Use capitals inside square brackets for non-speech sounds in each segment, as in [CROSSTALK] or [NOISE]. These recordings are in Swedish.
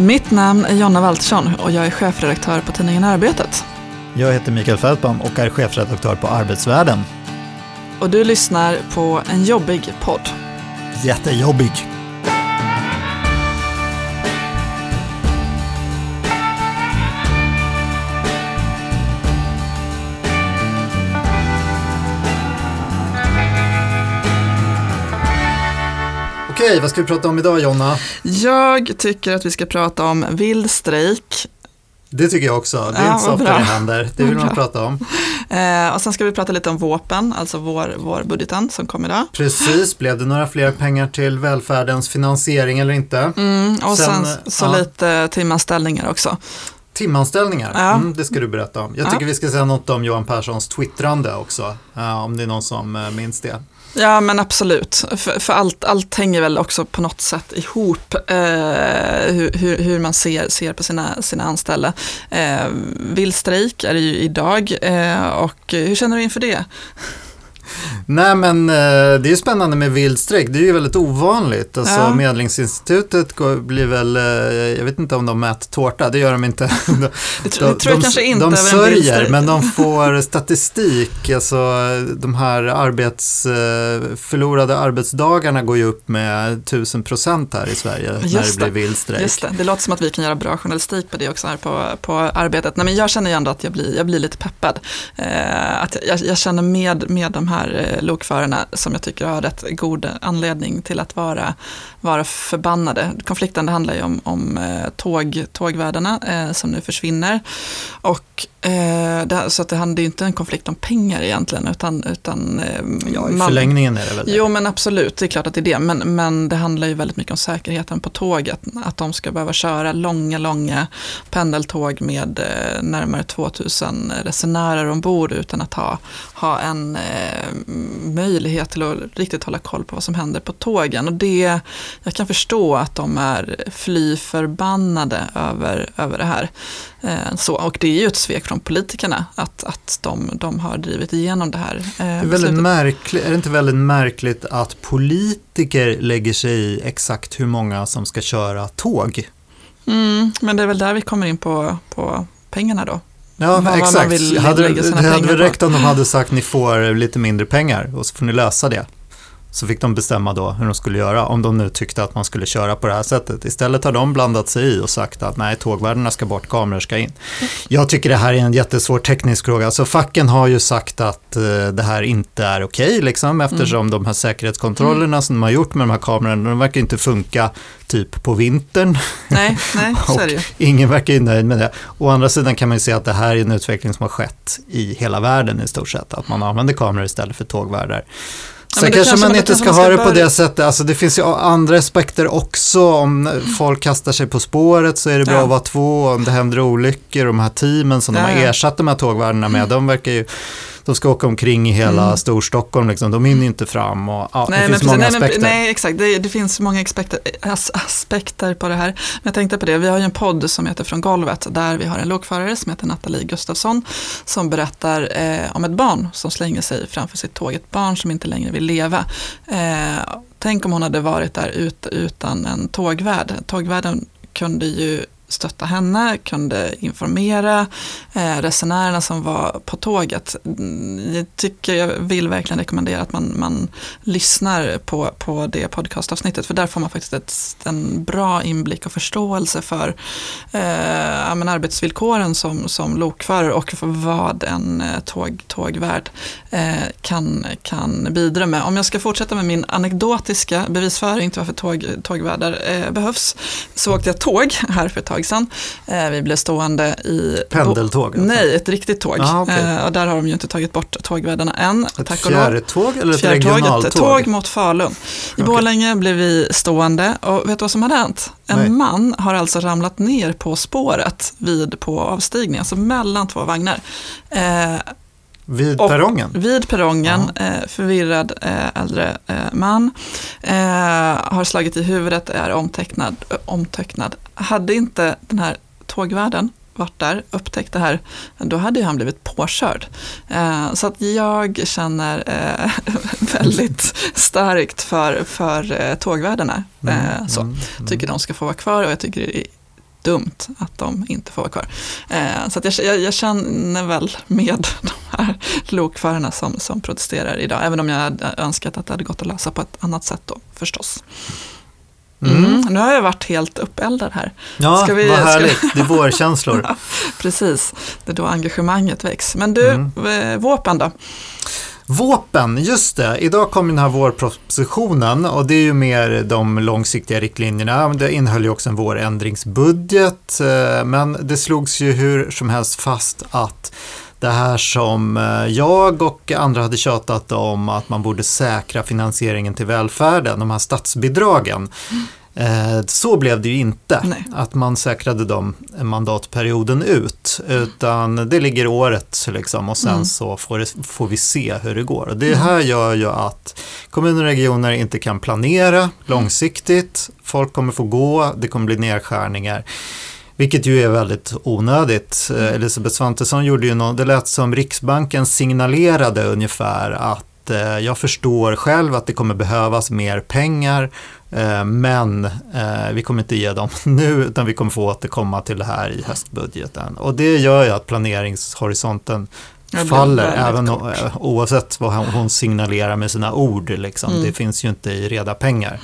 Mitt namn är Jonna Waltersson och jag är chefredaktör på tidningen Arbetet. Jag heter Mikael Fältbaum och är chefredaktör på Arbetsvärlden. Och du lyssnar på en jobbig podd. Jättejobbig. Okej, vad ska vi prata om idag Jonna? Jag tycker att vi ska prata om vild strejk. Det tycker jag också. Det är Ja, inte så ofta det händer. Det vill man prata om. Eh, och sen ska vi prata lite om våpen, alltså vår, vår budgeten som kom idag. Precis, blev det några fler pengar till välfärdens finansiering eller inte? Mm, och sen, Sen, så ja. lite timanställningar också. Timanställningar, Ja. mm, det ska du berätta om. Jag Ja. tycker vi ska säga något om Johan Perssons twittrande också, eh, om det är någon som eh, minns det. Ja men absolut, för, för allt, allt hänger väl också på något sätt ihop eh, hur, hur, man ser, ser på sina, sina anställda. Eh, vild strejk är det ju idag eh, och hur känner du inför det? Nej men eh, det är ju spännande med vild strejk, det är ju väldigt ovanligt. Alltså Ja. Medlingsinstitutet blir väl, eh, jag vet inte om de mäter tårta, det gör de inte. De, Det, tr- det tror jag kanske inte de sörjer, men de får [LAUGHS] statistik. Alltså, de här arbets, eh, förlorade arbetsdagarna går ju upp med 1000 procent här i Sverige när Just det det. blir vild strejk. Just det, det låter som att vi kan göra bra journalistik på det också här på, på arbetet. Nej, men jag känner ju ändå att jag blir, jag blir lite peppad. Eh, att jag, jag känner med, med de här här eh, lokförarna som jag tycker har rätt god anledning till att vara, vara förbannade. Konflikten det handlar ju om, om eh, tåg, tågvärdarna eh, som nu försvinner. Och, eh, så att det handlar ju inte en konflikt om pengar egentligen utan, utan eh, Ja, i man- förlängningen är det väl det. Jo men absolut, det är klart att det är det. Men, men det handlar ju väldigt mycket om säkerheten på tåget. Att de ska behöva köra långa, långa pendeltåg med eh, närmare 2000 resenärer ombord utan att ha, ha en eh, möjlighet till att riktigt hålla koll på vad som händer på tågen. Och det, jag kan förstå att de är fly förbannade över, över det här. Eh, så, och det är ju ett svek från politikerna att, att de, de har drivit igenom det här eh, Det är, väldigt märkligt, är det inte väldigt märkligt att politiker lägger sig i exakt hur många som ska köra tåg? Mm, men det är väl där vi kommer in på, på pengarna då. Ja, Vad exakt. vill hade, det hade väl räckt om de hade sagt ni får lite mindre pengar och så får ni lösa det. Så fick de bestämma då hur de skulle göra, om de nu tyckte att man skulle köra på det här sättet. Istället har de blandat sig i och sagt att nej, tågvärdarna ska bort, kameror ska in. Jag tycker det här är en jättesvår teknisk fråga. Alltså facken har ju sagt att eh, det här inte är okej, liksom, eftersom Mm. de här säkerhetskontrollerna som de har gjort med de här kamerorna, de verkar inte funka typ på vintern. Nej, nej [LAUGHS] så är det ju. Ingen verkar ju nöjd med det. Å andra sidan kan man ju se att det här är en utveckling som har skett i hela världen i stort sett. Att man använder kameror istället för tågvärdar. Ja, Sen det kanske kanske man inte ska ha det på det sättet. Alltså det finns ju andra aspekter också. Om folk kastar sig på spåret så är det bra Ja. att vara två. Om det händer olyckor, de här teamen som Ja, de har ja. ersatt de här tågvärdarna med, de verkar ju de ska åka omkring i hela Mm. Storstockholm, liksom. de hinner inte fram och ja, det Nej, finns men många precis, nej, aspekter. men, nej, exakt. Det, det finns många aspekter, as, aspekter på det här. Men jag tänkte på det, vi har ju en podd som heter Från golvet där vi har en lokförare som heter Nathalie Gustafsson som berättar eh, om ett barn som slänger sig framför sitt tåg. Ett barn som inte längre vill leva. Eh, tänk om hon hade varit där ut, utan en tågvärd. Tågvärden kunde ju stötta henne, kunde informera eh, resenärerna som var på tåget. Mm, jag tycker, jag vill verkligen rekommendera att man, man lyssnar på, på det podcastavsnittet för där får man faktiskt ett, en bra inblick och förståelse för eh, men arbetsvillkoren som, som lokförare och för vad en eh, tåg, tågvärd eh, kan, kan bidra med. Om jag ska fortsätta med min anekdotiska bevisföring till varför tåg, tågvärdar eh, behövs så åkte jag tåg här för ett tag sedan. Eh, vi blev stående i... Pendeltåg, alltså? Nej, ett riktigt tåg. Ah, okej. eh, och där har de ju inte tagit bort tågvärdarna än. Ett tack fjärrtåg eller ett regionaltåg? tåg mot Falun. I Okej. Borlänge blev vi stående och vet du vad som hade hänt? En Nej. man har alltså ramlat ner på spåret vid på avstigning, alltså mellan två vagnar. Eh, Vid och perrongen? Vid perrongen, eh, förvirrad eh, äldre eh, man, eh, har slagit i huvudet, är omtecknad, ö, omtöcknad. Hade inte den här tågvärden varit där, upptäckt det här, då hade ju han blivit påkörd. Eh, så att jag känner eh, [LAUGHS] väldigt starkt för, för eh, tågvärdarna. Eh, så. Mm, mm. Tycker de ska få vara kvar och jag tycker det är dumt att de inte får vara kvar. Eh, så att jag, jag, jag, känner väl med [LAUGHS] de här lokförarna som, som protesterar idag, även om jag hade önskat att det hade gått att lösa på ett annat sätt då förstås. Mm. Mm. Nu har jag varit helt uppeldad här. Ja, ska vi, vad härligt. Vi... Det är vårkänslor. [LAUGHS] ja, precis, det är då engagemanget väcks. Men du, mm. Eh, våpen då? Våpen, just det. Idag kom den här vårpropositionen och det är ju mer de långsiktiga riktlinjerna. Det innehöll ju också en vårändringsbudget, eh, men det slogs ju hur som helst fast att det här som eh, jag och andra hade tjatat om att man borde säkra finansieringen till välfärden, de här statsbidragen. Mm. Så blev det ju inte, Nej. att man säkrade dem mandatperioden ut, utan det ligger året liksom, och sen mm. så får, det, får, vi se hur det går. Och det mm. här gör ju att kommuner och regioner inte kan planera långsiktigt, folk kommer få gå, det kommer bli nedskärningar. Vilket ju är väldigt onödigt. Mm. Elisabeth Svantesson gjorde ju något, det lät som Riksbanken signalerade ungefär att eh, jag förstår själv att det kommer behövas mer pengar eh, men eh, vi kommer inte ge dem [LAUGHS] nu utan vi kommer få återkomma till det här i höstbudgeten. Och det gör ju att planeringshorisonten faller även kort. oavsett vad hon signalerar med sina ord. Liksom. Mm. Det finns ju inte i reda pengar.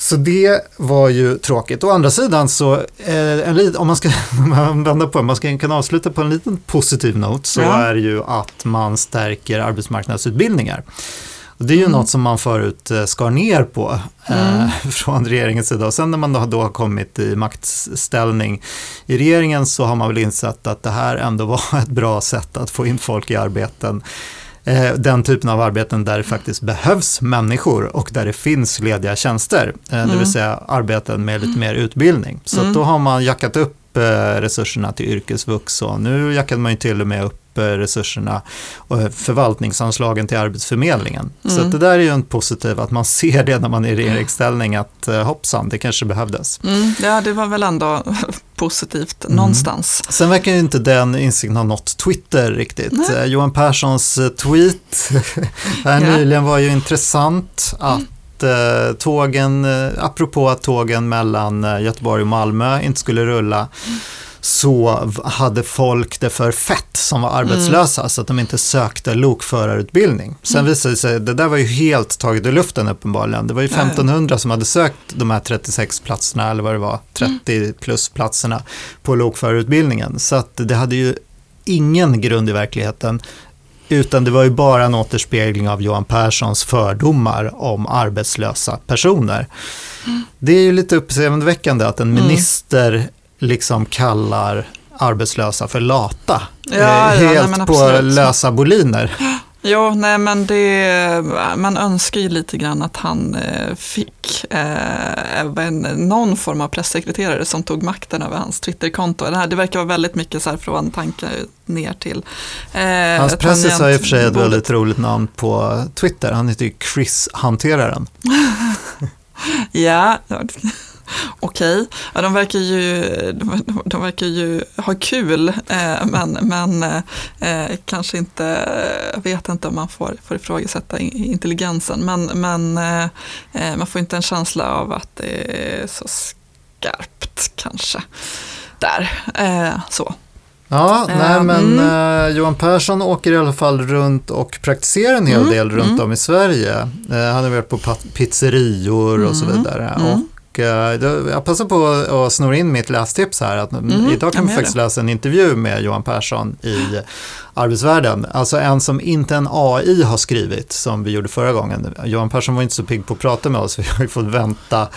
Så det var ju tråkigt. Å andra sidan så, eh, en, om man ska [LAUGHS] vända på det, man ska kunna avsluta på en liten positiv not, så ja. är ju att man stärker arbetsmarknadsutbildningar. Det är ju mm. något som man förut eh, skar ner på eh, mm. [LAUGHS] från regeringens sida och sen när man då, då har kommit i maktställning i regeringen så har man väl insett att det här ändå [LAUGHS] var ett bra sätt att få in folk i arbeten Eh, den typen av arbeten där det faktiskt behövs människor och där det finns lediga tjänster, mm. det vill mm. säga arbeten med lite mer utbildning. Så mm. då har man jackat upp eh, resurserna till yrkesvux och nu jackade man ju till och med upp resurserna och förvaltningsanslagen till Arbetsförmedlingen. Mm. Så det där är ju en positiv, att man ser det när man är i regeringsställning, att hoppsan, det kanske behövdes. Mm. Ja, det var väl ändå [LAUGHS] positivt mm. någonstans. Sen verkar ju inte den insikten ha nått Twitter riktigt. Nej. Johan Perssons eh, tweet [LAUGHS] här ja. nyligen var ju intressant att mm. tågen, eh, apropå att tågen mellan Göteborg och Malmö inte skulle rulla, så hade folk det för fett som var arbetslösa mm. så att de inte sökte lokförarutbildning. Sen mm. visade det sig, det där var ju helt taget ur luften uppenbarligen. Det var ju 1500 som hade sökt de här 36 platserna eller vad det var, 30 mm. plus platserna på lokförarutbildningen. Så att det hade ju ingen grund i verkligheten utan det var ju bara en återspegling av Johan Perssons fördomar om arbetslösa personer. Mm. Det är ju lite uppseendeväckande att en mm. minister liksom kallar arbetslösa för lata. Ja, eh, Helt nej, på lösa boliner. [GASPS] Ja, nej men det, man önskar ju lite grann att han eh, fick eh, någon form av pressekreterare som tog makten över hans Twitterkonto. Det, här, det verkar vara väldigt mycket så här från tankar ner till eh, Hans pressis har i och för sig ett väldigt roligt namn på Twitter. Han heter ju Chris-hanteraren. [LAUGHS] ja, [LAUGHS] okej. Okay. Ja, de, verkar ju, de, de, verkar ju ha kul, eh, men, men eh, kanske inte, jag vet inte om man får, får ifrågasätta intelligensen, men, men eh, man får inte en känsla av att det är så skarpt kanske där. Eh, så. Ja, nej ehm, men mm. eh, Johan Persson åker i alla fall runt och praktiserar en hel mm. del runt mm. om i Sverige. Eh, han har varit på pizzerior och så mm. vidare. Mm. Och Eh, jag passar på att snurra in mitt lästips här. Att mm, idag kan vi faktiskt det. läsa en intervju med Johan Persson i Arbetsvärlden. Alltså en som inte en AI har skrivit, som vi gjorde förra gången. Johan Persson var inte så pigg på att prata med oss, vi har ju fått vänta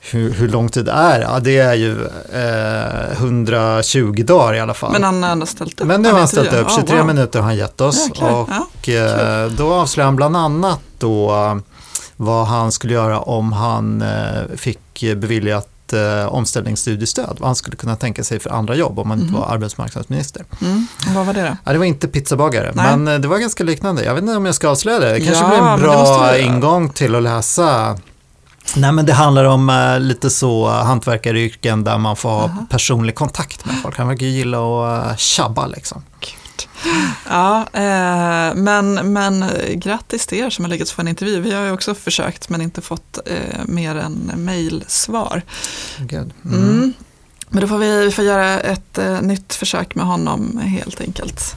hur, hur lång tid det är? Ja, det är ju eh, 120 dagar i alla fall. Men han har ändå ställt upp? Men nu har han ställt upp, 23 oh, wow. minuter har han gett oss. Ja, och ja, eh, då avslöjar han bland annat då vad han skulle göra om han eh, fick beviljat eh, omställningsstudiestöd, vad han skulle kunna tänka sig för andra jobb om han inte mm. var arbetsmarknadsminister. Mm. Vad var det då? Ja, det var inte pizzabagare, Nej. men eh, det var ganska liknande. Jag vet inte om jag ska avslöja det. Det kanske ja, blir en bra ingång till att läsa Nej, men det handlar om uh, lite så hantverkaryrken där man får ha uh -huh. personlig kontakt med folk. Han verkar gilla att uh, tjabba liksom. Ja, eh, men, men grattis till er som har lyckats få en intervju. Vi har ju också försökt men inte fått eh, mer än mejlsvar. Mm. Mm. Men då får vi, vi får göra ett uh, nytt försök med honom helt enkelt.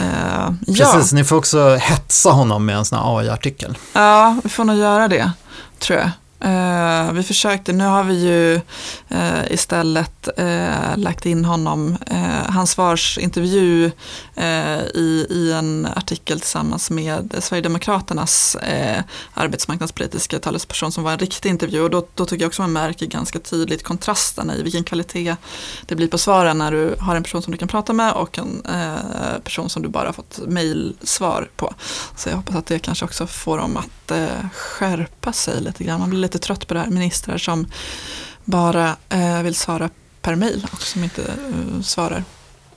Uh, Precis, ja. ni får också hetsa honom med en sån här AI-artikel. Ja, vi får nog göra det, tror jag. Uh, vi försökte, nu har vi ju uh, istället uh, lagt in honom, hans svarsintervju i, i en artikel tillsammans med Sverigedemokraternas arbetsmarknadspolitiska talesperson som var en riktig intervju och då, då tycker jag också man märker ganska tydligt kontrasterna i vilken kvalitet det blir på svaren när du har en person som du kan prata med och en person som du bara fått mejlsvar på. Så jag hoppas att det kanske också får dem att skärpa sig lite grann. Man blir lite trött på det här, ministrar som bara eh, vill svara per mejl och som inte eh, svarar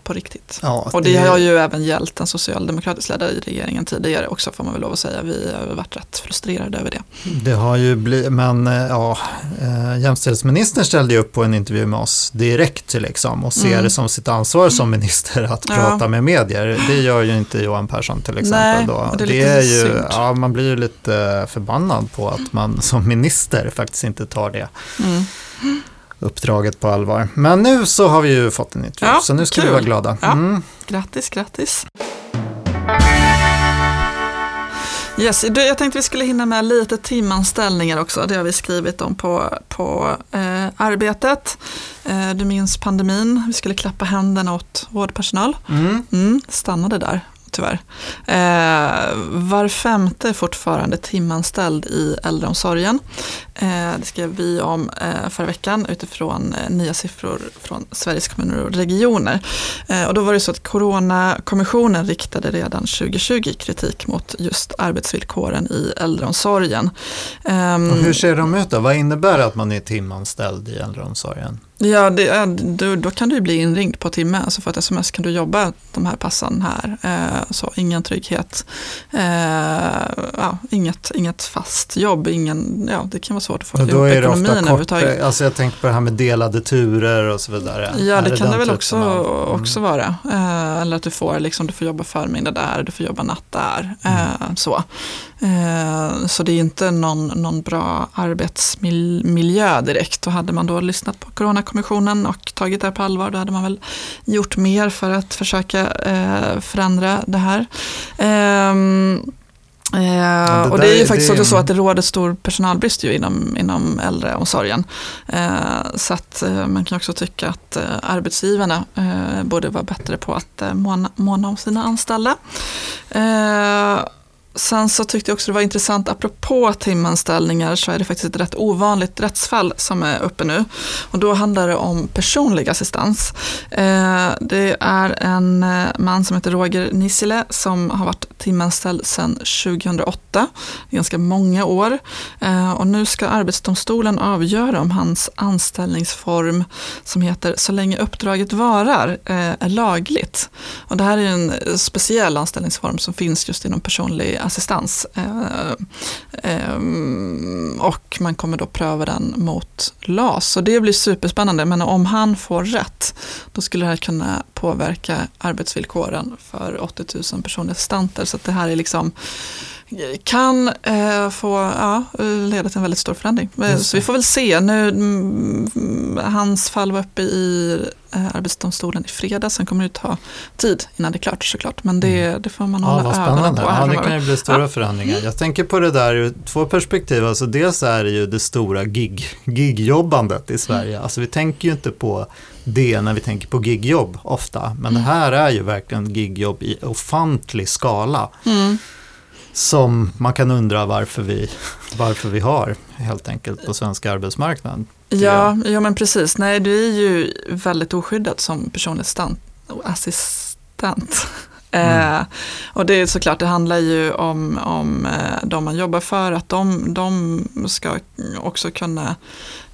på riktigt. Ja, och det, det har ju även gällt den socialdemokratiskt ledda regeringen tidigare också får man väl lov att säga. Vi har varit rätt frustrerade över det. Det har ju blivit, men eh, ja, äh, jämställdhetsministern ställde ju upp på en intervju med oss direkt liksom och ser mm. det som sitt ansvar som minister att ja. prata med medier. Det gör ju inte Johan Persson till exempel. Nej, då. Det är, det är ju, synd. ja, man blir ju lite förbannad på att man som minister faktiskt inte tar det. Mm uppdraget på allvar. Men nu så har vi ju fått en intervju, ja, så nu ska kul. vi vara glada. Mm. Ja. Grattis, grattis. Yes, jag tänkte vi skulle hinna med lite timanställningar också. Det har vi skrivit om på, på eh, arbetet. Eh, du minns pandemin, vi skulle klappa händerna åt vårdpersonal. Mm. Mm, stannade där tyvärr. Eh, var femte är fortfarande timanställd i äldreomsorgen. Eh, det skrev vi om eh, förra veckan utifrån eh, nya siffror från Sveriges kommuner och regioner. Eh, och då var det så att Coronakommissionen riktade redan 2020 kritik mot just arbetsvillkoren i äldreomsorgen. Ehm, och hur ser de ut då? Vad innebär det att man är timanställd i äldreomsorgen? Ja, det, då, då, kan du bli inringd på timme. Alltså för att sms kan du jobba de här passen här. Eh, så ingen trygghet, eh, ja, inget, inget fast jobb, ingen, ja, det kan vara svårt att få ihop ekonomin överhuvudtaget. Alltså jag tänker på det här med delade turer och så vidare. Ja, det, det kan det väl också, av, mm. också vara. Eh, eller att du får, liksom, du får jobba förmiddag där, du får jobba natt där. Mm. så. Eh, så det är inte någon, någon bra arbetsmiljö direkt. Och hade man då lyssnat på Coronakommissionen och tagit det på allvar, då hade man väl gjort mer för att försöka eh, förändra det här. Ehm, eh, ja, och det är ju faktiskt det... också så att det råder stor personalbrist ju inom, inom äldreomsorgen. Eh, så att eh, man kan också tycka att eh, arbetsgivarna borde vara bättre på att måna, måna om sina anställda. Sen så tyckte jag också det var intressant, apropå timanställningar så är det faktiskt ett rätt ovanligt rättsfall som är uppe nu. Och då handlar det om personlig assistans. Eh, det är en eh, man som heter Roger Nisile som har varit timanställd sedan 2008, ganska många år. Eh, och nu ska Arbetsdomstolen avgöra om hans anställningsform som heter Så länge uppdraget varar är lagligt. Och det här är en speciell anställningsform som finns just inom personlig assistans. Eh, eh, och man kommer då pröva den mot LAS. Så det blir superspännande. Men om han får rätt, då skulle det här kunna påverka arbetsvillkoren för 80 000 personliga assistenter Så det här är liksom kan eh, få ja, leda till en väldigt stor förändring. Så vi får väl se. Nu, mm, hans fall var uppe i eh, Arbetsdomstolen i fredags. Sen kommer det ta tid innan det är klart såklart. Men det, mm. det får man hålla ja, ögonen på. Ja, det kan ju bli stora ja. förändringar. Jag tänker på det där ur två perspektiv. Alltså dels är det ju det stora gig, gigjobbandet i Sverige. Mm. Alltså vi tänker ju inte på det när vi tänker på gigjobb ofta. Men mm. det här är ju verkligen gigjobb i ofantlig skala. Mm som man kan undra varför vi, varför vi har helt enkelt på svenska arbetsmarknaden. Ja, ja, men precis. Nej, du är ju väldigt oskyddad som personlig assistent. [LAUGHS] Mm. Eh, och det är såklart, det handlar ju om, om eh, de man jobbar för, att de, de ska också kunna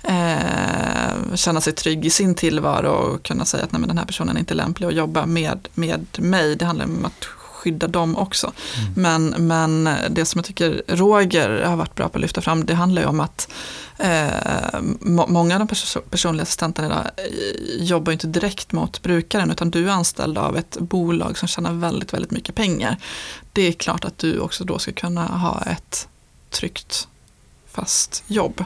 eh, känna sig trygg i sin tillvaro och kunna säga att nej, men den här personen är inte lämplig att jobba med, med mig. Det handlar om att skydda dem också. Mm. Men, men det som jag tycker Roger har varit bra på att lyfta fram, det handlar ju om att eh, många av de pers personliga assistenterna idag eh, jobbar inte direkt mot brukaren, utan du är anställd av ett bolag som tjänar väldigt, väldigt mycket pengar. Det är klart att du också då ska kunna ha ett tryggt fast jobb.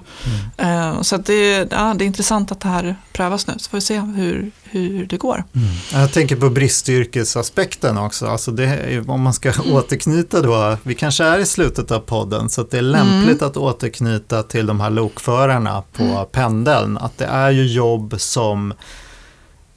Mm. Så det, ja, det är intressant att det här prövas nu, så får vi se hur, hur det går. Mm. Jag tänker på bristyrkesaspekten också, alltså det, om man ska mm. återknyta då, vi kanske är i slutet av podden, så det är lämpligt mm. att återknyta till de här lokförarna på mm. pendeln, att det är ju jobb som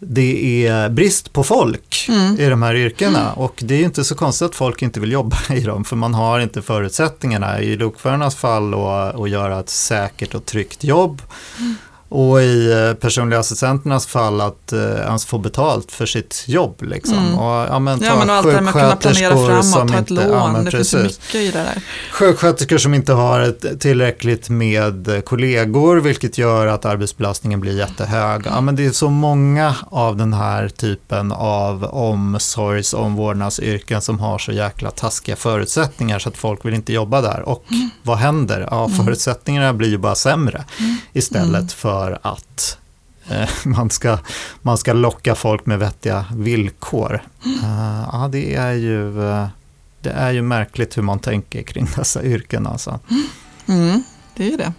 det är brist på folk mm. i de här yrkena mm. och det är inte så konstigt att folk inte vill jobba [LAUGHS] i dem för man har inte förutsättningarna i lokförarnas fall att göra ett säkert och tryggt jobb. Mm. Och i eh, personliga assistenternas fall att eh, ens få betalt för sitt jobb. Liksom. Mm. Och, ja, men, ta ja, men allt det med att kunna planera framåt, ta ett lån, ja, det precis. finns mycket i det där. Sjuksköterskor som inte har ett, tillräckligt med kollegor, vilket gör att arbetsbelastningen blir jättehög. Ja, men det är så många av den här typen av omsorgs omvårdnadsyrken som har så jäkla taskiga förutsättningar så att folk vill inte jobba där. Och mm. vad händer? Ja, mm. förutsättningarna blir ju bara sämre mm. istället mm. för för att eh, [LAUGHS] man, ska, man ska locka folk med vettiga villkor. Uh, ja, det är, ju, uh, det är ju märkligt hur man tänker kring [LAUGHS] dessa yrken. Alltså. Mm, det är ju det.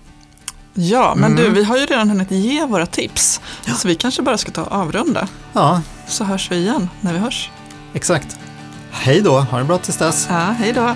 Ja, men mm. du, vi har ju redan hunnit ge våra tips, ja. så vi kanske bara ska ta och avrunda. Ja. Så hörs vi igen när vi hörs. Exakt. Hej då, ha det bra tills dess. Ja, hej då.